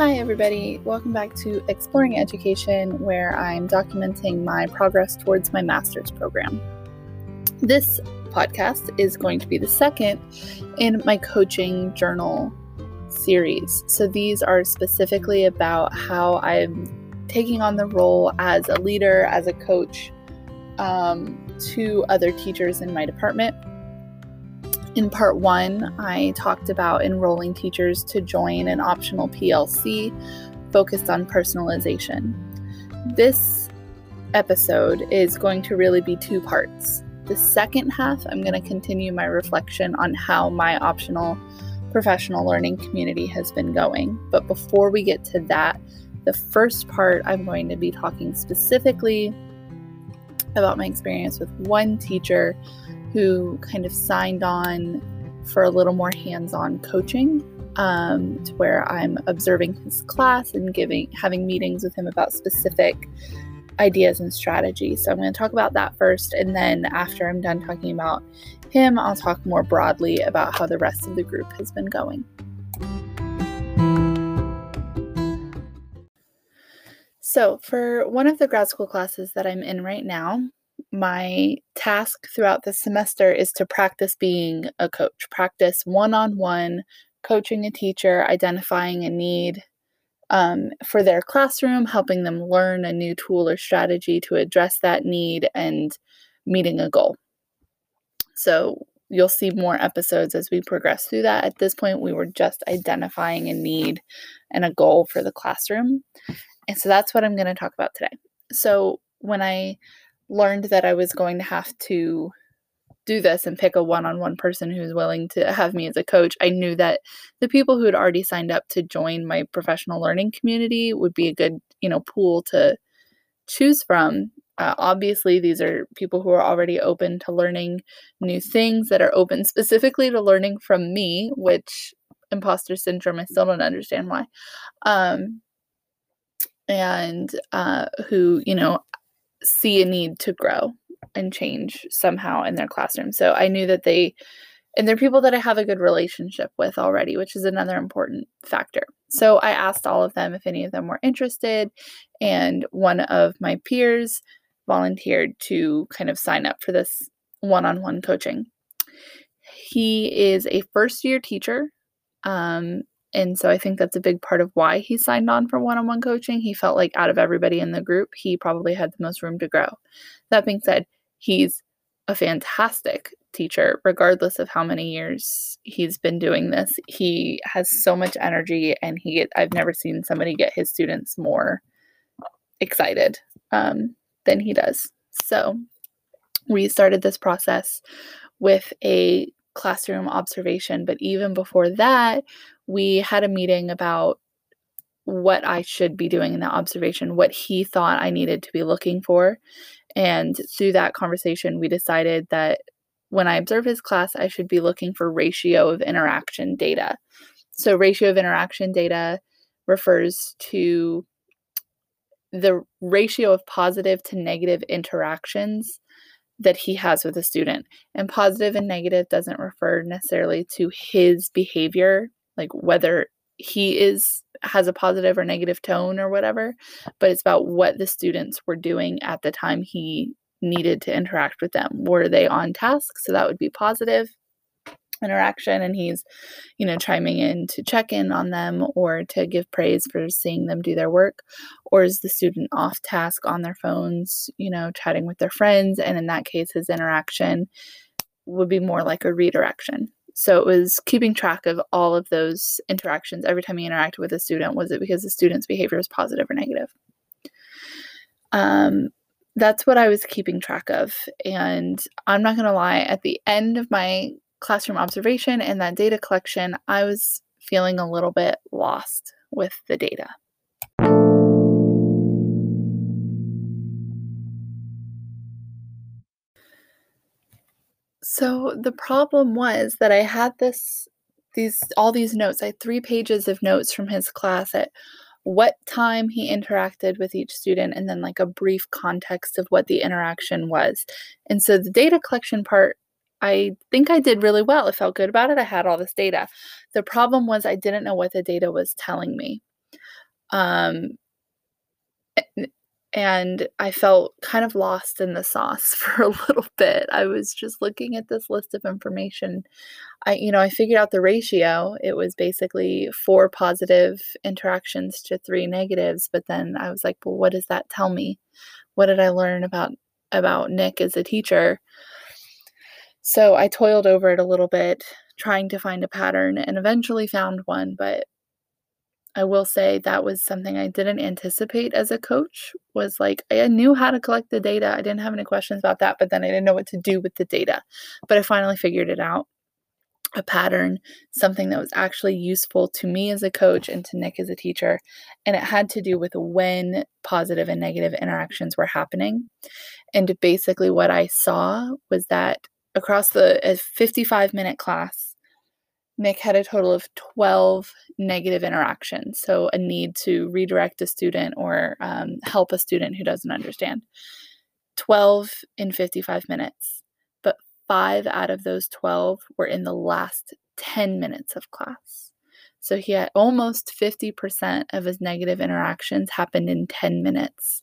Hi, everybody. Welcome back to Exploring Education, where I'm documenting my progress towards my master's program. This podcast is going to be the second in my coaching journal series. So, these are specifically about how I'm taking on the role as a leader, as a coach um, to other teachers in my department in part one, I talked about enrolling teachers to join an optional PLC focused on personalization. This episode is going to really be two parts. The second half, I'm going to continue my reflection on how my optional professional learning community has been going. But before we get to that, the first part, I'm going to be talking specifically about my experience with one teacher who kind of signed on for a little more hands-on coaching um, to where I'm observing his class and giving having meetings with him about specific ideas and strategies. So I'm going to talk about that first, and then after I'm done talking about him, I'll talk more broadly about how the rest of the group has been going. So, for one of the grad school classes that I'm in right now, my task throughout the semester is to practice being a coach, practice one on one coaching a teacher, identifying a need um, for their classroom, helping them learn a new tool or strategy to address that need, and meeting a goal. So you'll see more episodes as we progress through that. At this point, we were just identifying a need and a goal for the classroom. And so that's what I'm going to talk about today. So when I learned that I was going to have to do this and pick a one-on-one person who's willing to have me as a coach. I knew that the people who had already signed up to join my professional learning community would be a good you know pool to choose from. Uh, obviously these are people who are already open to learning new things that are open specifically to learning from me which imposter syndrome i still don't understand why. Um, and uh, who you know see a need to grow and change somehow in their classroom. So I knew that they, and they're people that I have a good relationship with already, which is another important factor. So I asked all of them if any of them were interested, and one of my peers volunteered to kind of sign up for this one on one coaching. He is a first year teacher um, and so I think that's a big part of why he signed on for one on one coaching. He felt like out of everybody in the group, he probably had the most room to grow. That being said, he's a fantastic teacher, regardless of how many years he's been doing this. He has so much energy, and he I've never seen somebody get his students more excited um, than he does. So we started this process with a classroom observation, but even before that, we had a meeting about what I should be doing in that observation, what he thought I needed to be looking for. And through that conversation, we decided that when I observe his class, I should be looking for ratio of interaction data. So, ratio of interaction data refers to the ratio of positive to negative interactions that he has with a student. And positive and negative doesn't refer necessarily to his behavior like whether he is has a positive or negative tone or whatever, but it's about what the students were doing at the time he needed to interact with them. Were they on task? So that would be positive interaction and he's you know chiming in to check in on them or to give praise for seeing them do their work or is the student off task on their phones you know chatting with their friends and in that case his interaction would be more like a redirection so it was keeping track of all of those interactions every time he interacted with a student. Was it because the student's behavior was positive or negative? Um, that's what I was keeping track of. And I'm not going to lie, at the end of my classroom observation and that data collection, I was feeling a little bit lost with the data. So the problem was that I had this these all these notes. I had 3 pages of notes from his class at what time he interacted with each student and then like a brief context of what the interaction was. And so the data collection part I think I did really well. I felt good about it. I had all this data. The problem was I didn't know what the data was telling me. Um, and I felt kind of lost in the sauce for a little bit. I was just looking at this list of information. I, you know, I figured out the ratio. It was basically four positive interactions to three negatives. But then I was like, well, what does that tell me? What did I learn about about Nick as a teacher? So I toiled over it a little bit, trying to find a pattern, and eventually found one. But I will say that was something I didn't anticipate as a coach was like I knew how to collect the data. I didn't have any questions about that, but then I didn't know what to do with the data. But I finally figured it out. A pattern, something that was actually useful to me as a coach and to Nick as a teacher. And it had to do with when positive and negative interactions were happening. And basically, what I saw was that across the 55 minute class, Nick had a total of 12 negative interactions. So, a need to redirect a student or um, help a student who doesn't understand. 12 in 55 minutes. But five out of those 12 were in the last 10 minutes of class. So, he had almost 50% of his negative interactions happened in 10 minutes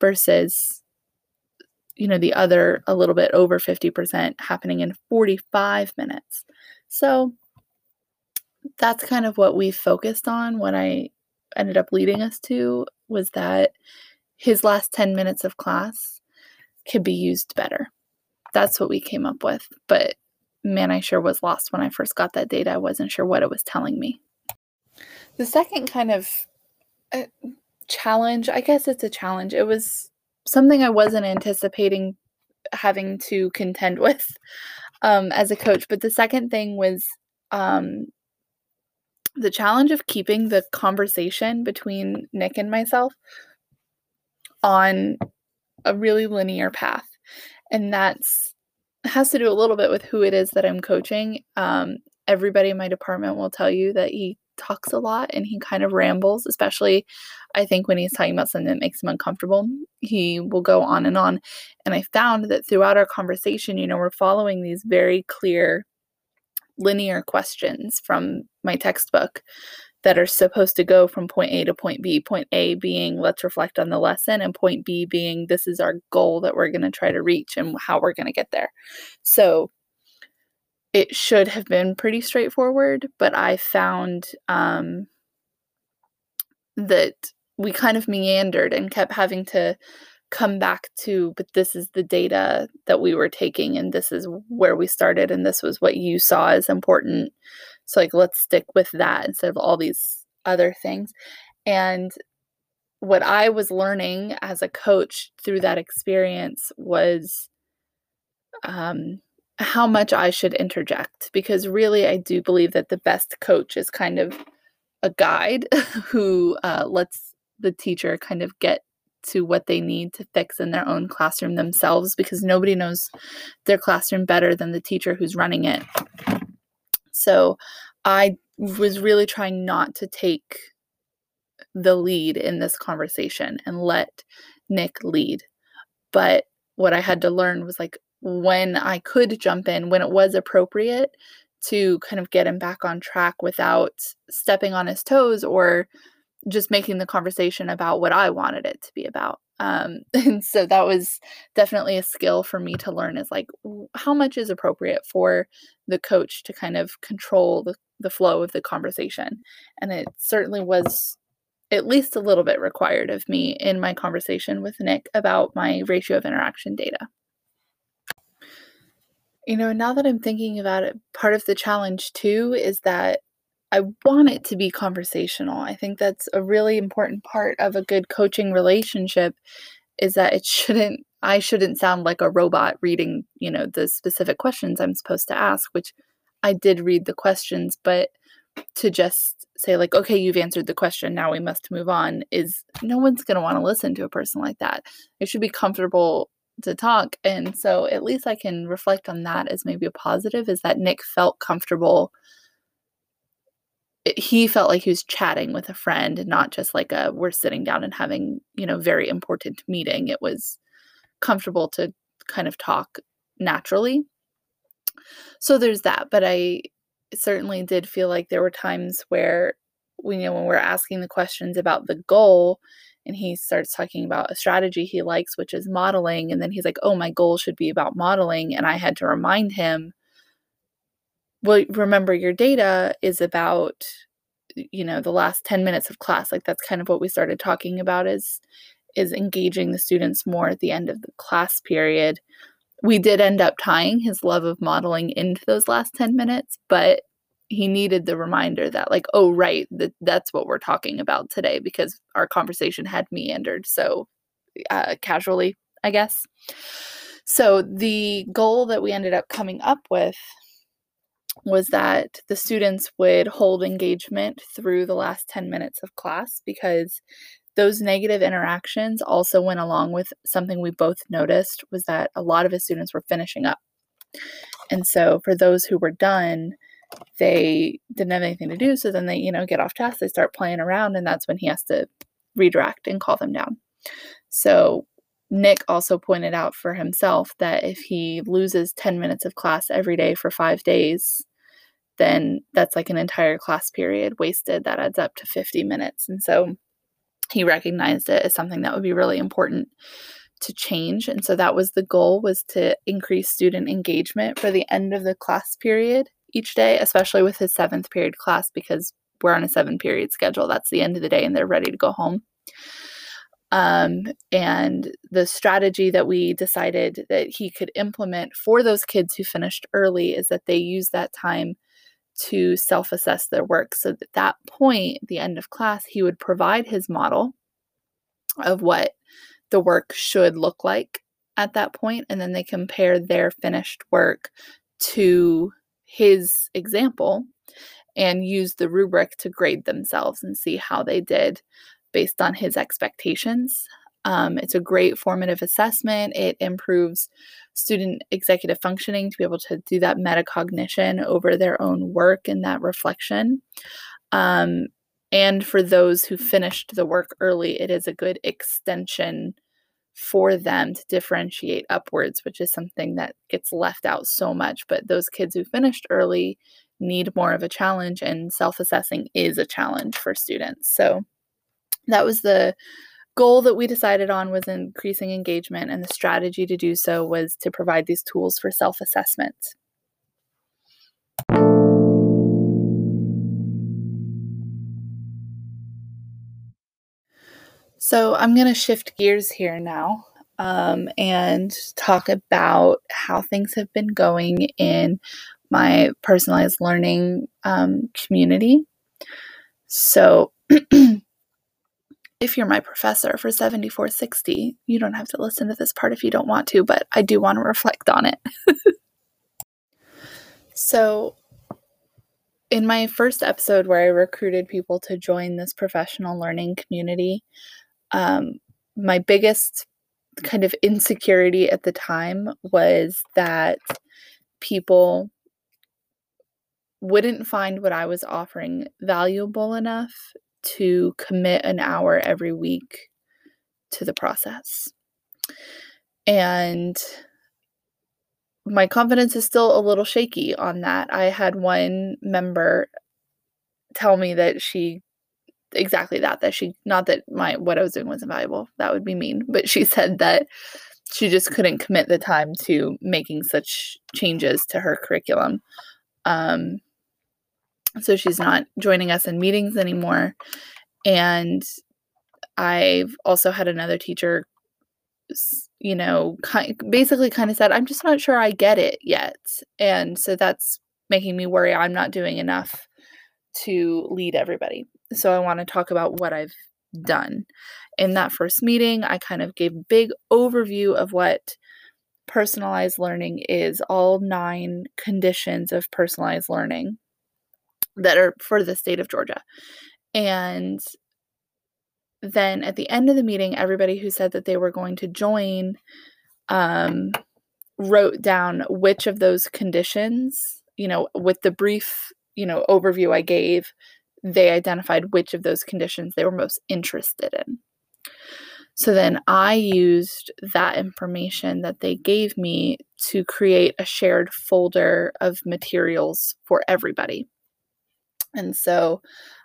versus you know the other a little bit over 50% happening in 45 minutes so that's kind of what we focused on. What I ended up leading us to was that his last 10 minutes of class could be used better. That's what we came up with. But man, I sure was lost when I first got that data. I wasn't sure what it was telling me. The second kind of uh, challenge, I guess it's a challenge, it was something I wasn't anticipating having to contend with um, as a coach. But the second thing was um, the challenge of keeping the conversation between Nick and myself on a really linear path. And that's has to do a little bit with who it is that I'm coaching. Um, everybody in my department will tell you that he talks a lot and he kind of rambles, especially I think when he's talking about something that makes him uncomfortable. He will go on and on. And I found that throughout our conversation, you know, we're following these very clear linear questions from my textbook that are supposed to go from point A to point B. Point A being let's reflect on the lesson, and point B being this is our goal that we're going to try to reach and how we're going to get there. So it should have been pretty straightforward, but I found um, that we kind of meandered and kept having to come back to but this is the data that we were taking and this is where we started and this was what you saw as important. So like let's stick with that instead of all these other things. And what i was learning as a coach through that experience was um how much i should interject because really i do believe that the best coach is kind of a guide who uh, lets the teacher kind of get to what they need to fix in their own classroom themselves because nobody knows their classroom better than the teacher who's running it. So I was really trying not to take the lead in this conversation and let Nick lead. But what I had to learn was like when I could jump in, when it was appropriate to kind of get him back on track without stepping on his toes or just making the conversation about what I wanted it to be about. Um, and so that was definitely a skill for me to learn is like how much is appropriate for the coach to kind of control the, the flow of the conversation. And it certainly was at least a little bit required of me in my conversation with Nick about my ratio of interaction data. You know, now that I'm thinking about it, part of the challenge too is that I want it to be conversational. I think that's a really important part of a good coaching relationship is that it shouldn't I shouldn't sound like a robot reading, you know, the specific questions I'm supposed to ask, which I did read the questions, but to just say like okay you've answered the question now we must move on is no one's going to want to listen to a person like that it should be comfortable to talk and so at least i can reflect on that as maybe a positive is that nick felt comfortable he felt like he was chatting with a friend and not just like a we're sitting down and having you know very important meeting. It was comfortable to kind of talk naturally. So there's that but i certainly did feel like there were times where we you know when we're asking the questions about the goal and he starts talking about a strategy he likes which is modeling and then he's like oh my goal should be about modeling and i had to remind him well remember your data is about you know the last 10 minutes of class. Like that's kind of what we started talking about is is engaging the students more at the end of the class period. We did end up tying his love of modeling into those last 10 minutes but he needed the reminder that like oh right that that's what we're talking about today because our conversation had meandered so uh, casually i guess. So the goal that we ended up coming up with was that the students would hold engagement through the last 10 minutes of class because those negative interactions also went along with something we both noticed was that a lot of his students were finishing up. And so for those who were done they didn't have anything to do. So then they, you know, get off task, they start playing around, and that's when he has to redirect and call them down. So Nick also pointed out for himself that if he loses 10 minutes of class every day for five days, then that's like an entire class period wasted. That adds up to 50 minutes. And so he recognized it as something that would be really important to change. And so that was the goal was to increase student engagement for the end of the class period each day, especially with his seventh period class, because we're on a seven period schedule. That's the end of the day and they're ready to go home. Um, and the strategy that we decided that he could implement for those kids who finished early is that they use that time to self assess their work. So at that point, the end of class, he would provide his model of what the work should look like at that point, and then they compare their finished work to his example and use the rubric to grade themselves and see how they did based on his expectations. Um, it's a great formative assessment. It improves student executive functioning to be able to do that metacognition over their own work and that reflection. Um, and for those who finished the work early, it is a good extension for them to differentiate upwards, which is something that gets left out so much. But those kids who finished early need more of a challenge, and self assessing is a challenge for students. So that was the goal that we decided on was increasing engagement and the strategy to do so was to provide these tools for self-assessment So I'm going to shift gears here now um, and talk about how things have been going in my personalized learning um, community. So if you're my professor for 7460, you don't have to listen to this part if you don't want to, but I do want to reflect on it. so, in my first episode where I recruited people to join this professional learning community, um, my biggest kind of insecurity at the time was that people wouldn't find what I was offering valuable enough to commit an hour every week to the process. And my confidence is still a little shaky on that. I had one member tell me that she exactly that that she not that my what I was doing was invaluable. That would be mean, but she said that she just couldn't commit the time to making such changes to her curriculum. Um, so she's not joining us in meetings anymore. And I've also had another teacher, you know, kind, basically kind of said, I'm just not sure I get it yet. And so that's making me worry I'm not doing enough to lead everybody. So I want to talk about what I've done. In that first meeting, I kind of gave big overview of what personalized learning is, all nine conditions of personalized learning that are for the state of Georgia. And then at the end of the meeting, everybody who said that they were going to join um, wrote down which of those conditions, you know, with the brief you know overview I gave, they identified which of those conditions they were most interested in. So then I used that information that they gave me to create a shared folder of materials for everybody. And so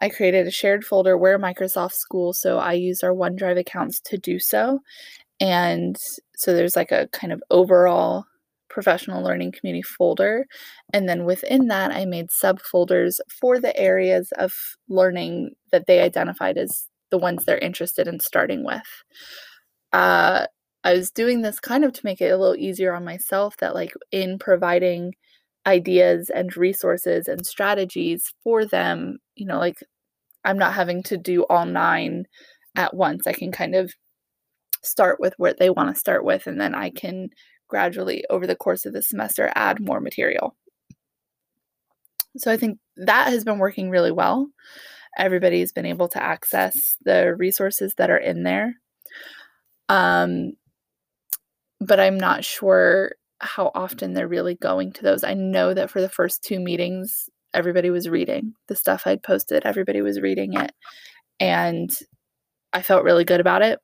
I created a shared folder where Microsoft School, so I used our OneDrive accounts to do so. And so there's like a kind of overall professional learning community folder. And then within that, I made subfolders for the areas of learning that they identified as the ones they're interested in starting with. Uh, I was doing this kind of to make it a little easier on myself that, like, in providing ideas and resources and strategies for them, you know, like, I'm not having to do all nine at once. I can kind of start with what they want to start with, and then I can gradually over the course of the semester add more material. So I think that has been working really well. Everybody's been able to access the resources that are in there. Um, but I'm not sure how often they're really going to those. I know that for the first two meetings, everybody was reading the stuff I'd posted, everybody was reading it. And I felt really good about it.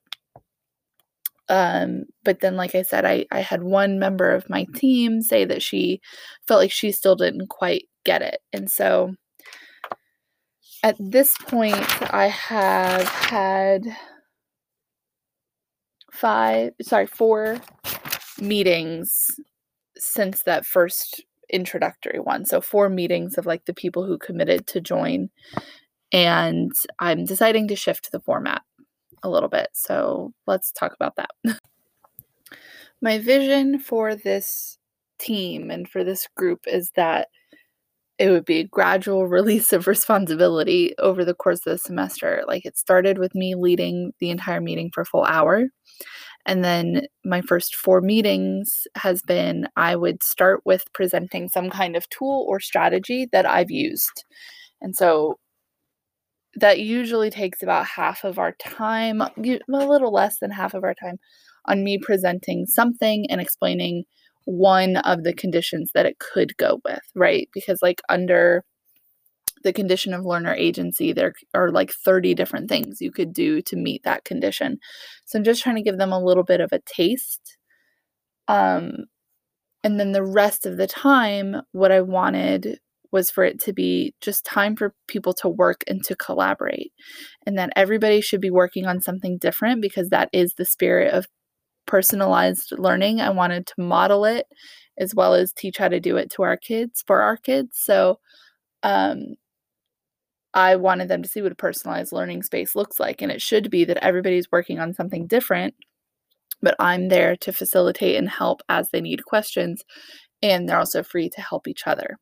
Um, but then, like I said, I, I had one member of my team say that she felt like she still didn't quite get it. And so at this point, I have had five, sorry, four meetings since that first introductory one. So, four meetings of like the people who committed to join. And I'm deciding to shift the format a little bit. So, let's talk about that. My vision for this team and for this group is that it would be a gradual release of responsibility over the course of the semester. Like it started with me leading the entire meeting for a full hour. And then my first four meetings has been I would start with presenting some kind of tool or strategy that I've used. And so that usually takes about half of our time, a little less than half of our time, on me presenting something and explaining one of the conditions that it could go with, right? Because, like, under the condition of learner agency, there are like 30 different things you could do to meet that condition. So I'm just trying to give them a little bit of a taste. Um, and then the rest of the time, what I wanted was for it to be just time for people to work and to collaborate. And that everybody should be working on something different because that is the spirit of personalized learning. I wanted to model it as well as teach how to do it to our kids for our kids. So um, I wanted them to see what a personalized learning space looks like. And it should be that everybody's working on something different, but I'm there to facilitate and help as they need questions. And they're also free to help each other.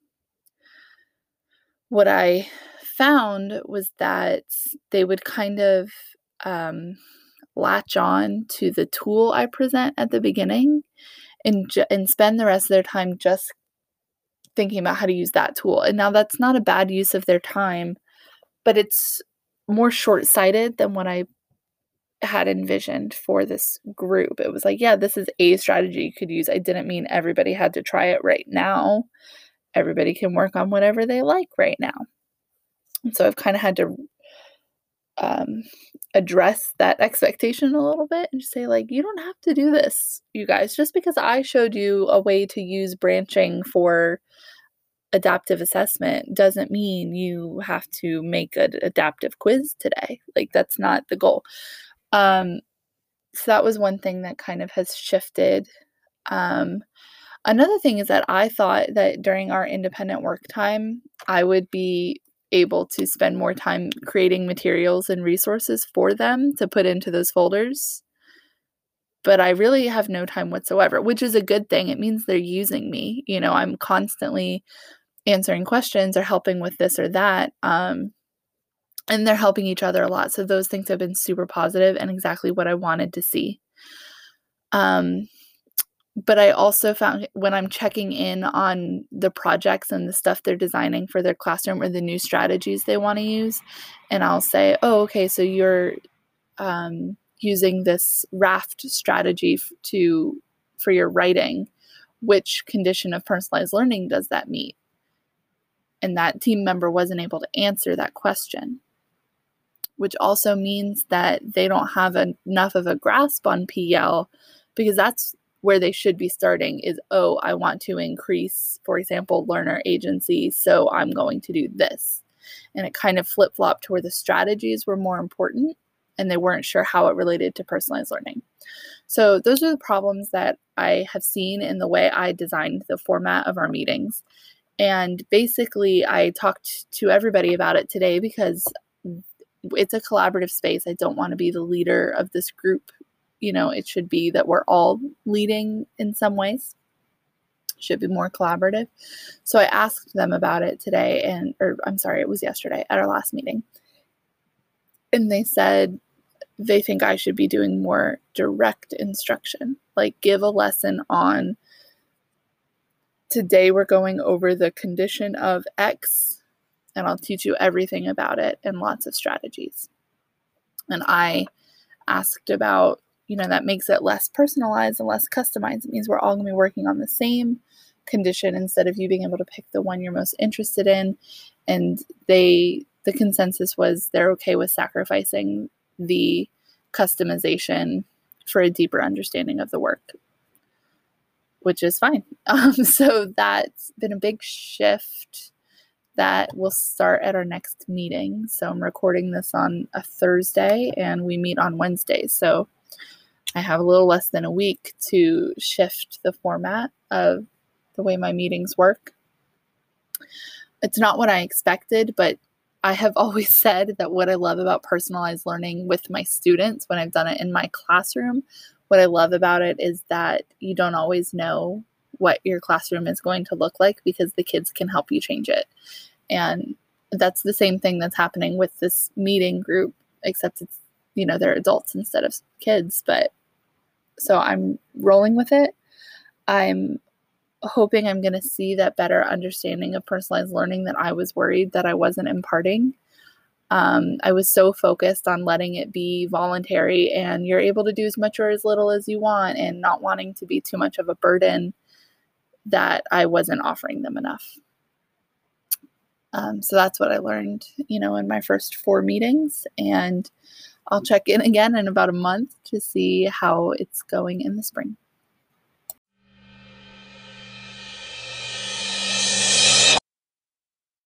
What I found was that they would kind of um, latch on to the tool I present at the beginning and, ju- and spend the rest of their time just thinking about how to use that tool. And now that's not a bad use of their time but it's more short sighted than what I had envisioned for this group. It was like, yeah, this is a strategy you could use. I didn't mean everybody had to try it right now. Everybody can work on whatever they like right now. And so I've kind of had to um, address that expectation a little bit and say, like, you don't have to do this, you guys. Just because I showed you a way to use branching for adaptive assessment doesn't mean you have to make an adaptive quiz today. Like that's not the goal. Um, so that was one thing that kind of has shifted. Um, another thing is that I thought that during our independent work time, I would be able to spend more time creating materials and resources for them to put into those folders. But I really have no time whatsoever, which is a good thing. It means they're using me. You know, I'm constantly answering questions or helping with this or that. Um, and they're helping each other a lot. So those things have been super positive and exactly what I wanted to see. Um, but I also found when I'm checking in on the projects and the stuff they're designing for their classroom or the new strategies they want to use, and I'll say, oh, okay, so you're um, using this raft strategy to for your writing. Which condition of personalized learning does that meet? and that team member wasn't able to answer that question, which also means that they don't have enough of a grasp on PL because that's where they should be starting is oh, I want to increase, for example, learner agency, so I'm going to do this. and it kind of flip flopped to where the strategies were more important and they weren't sure how it related to personalized learning. So, those are the problems that I have seen in the way I designed the format of our meetings. And basically, I talked to everybody about it today because it's a collaborative space. I don't want to be the leader of this group. You know, it should be that we're all leading in some ways. Should be more collaborative. So I asked them about it today, and or I'm sorry, it was yesterday at our last meeting. And they said they think I should be doing more direct instruction, like give a lesson on today we're going over the condition of X and I'll teach you everything about it and lots of strategies. And I asked about, you know, that makes it less personalized and less customized. It means we're all going to be working on the same condition instead of you being able to pick the one you're most interested in. And they, the consensus was they're okay with sacrificing the customization for a deeper understanding of the work, which is fine. Um, so that's been a big shift that will start at our next meeting. So I'm recording this on a Thursday and we meet on Wednesday. So I have a little less than a week to shift the format of the way my meetings work. It's not what I expected, but I have always said that what I love about personalized learning with my students when I've done it in my classroom, what I love about it is that you don't always know what your classroom is going to look like because the kids can help you change it. And that's the same thing that's happening with this meeting group, except it's, you know, they're adults instead of kids. But so I'm rolling with it. I'm hoping I'm going to see that better understanding of personalized learning that I was worried that I wasn't imparting. Um, I was so focused on letting it be voluntary and you're able to do as much or as little as you want and not wanting to be too much of a burden that I wasn't offering them enough. Um, so that's what I learned, you know, in my first four meetings. And I'll check in again in about a month to see how it's going in the spring.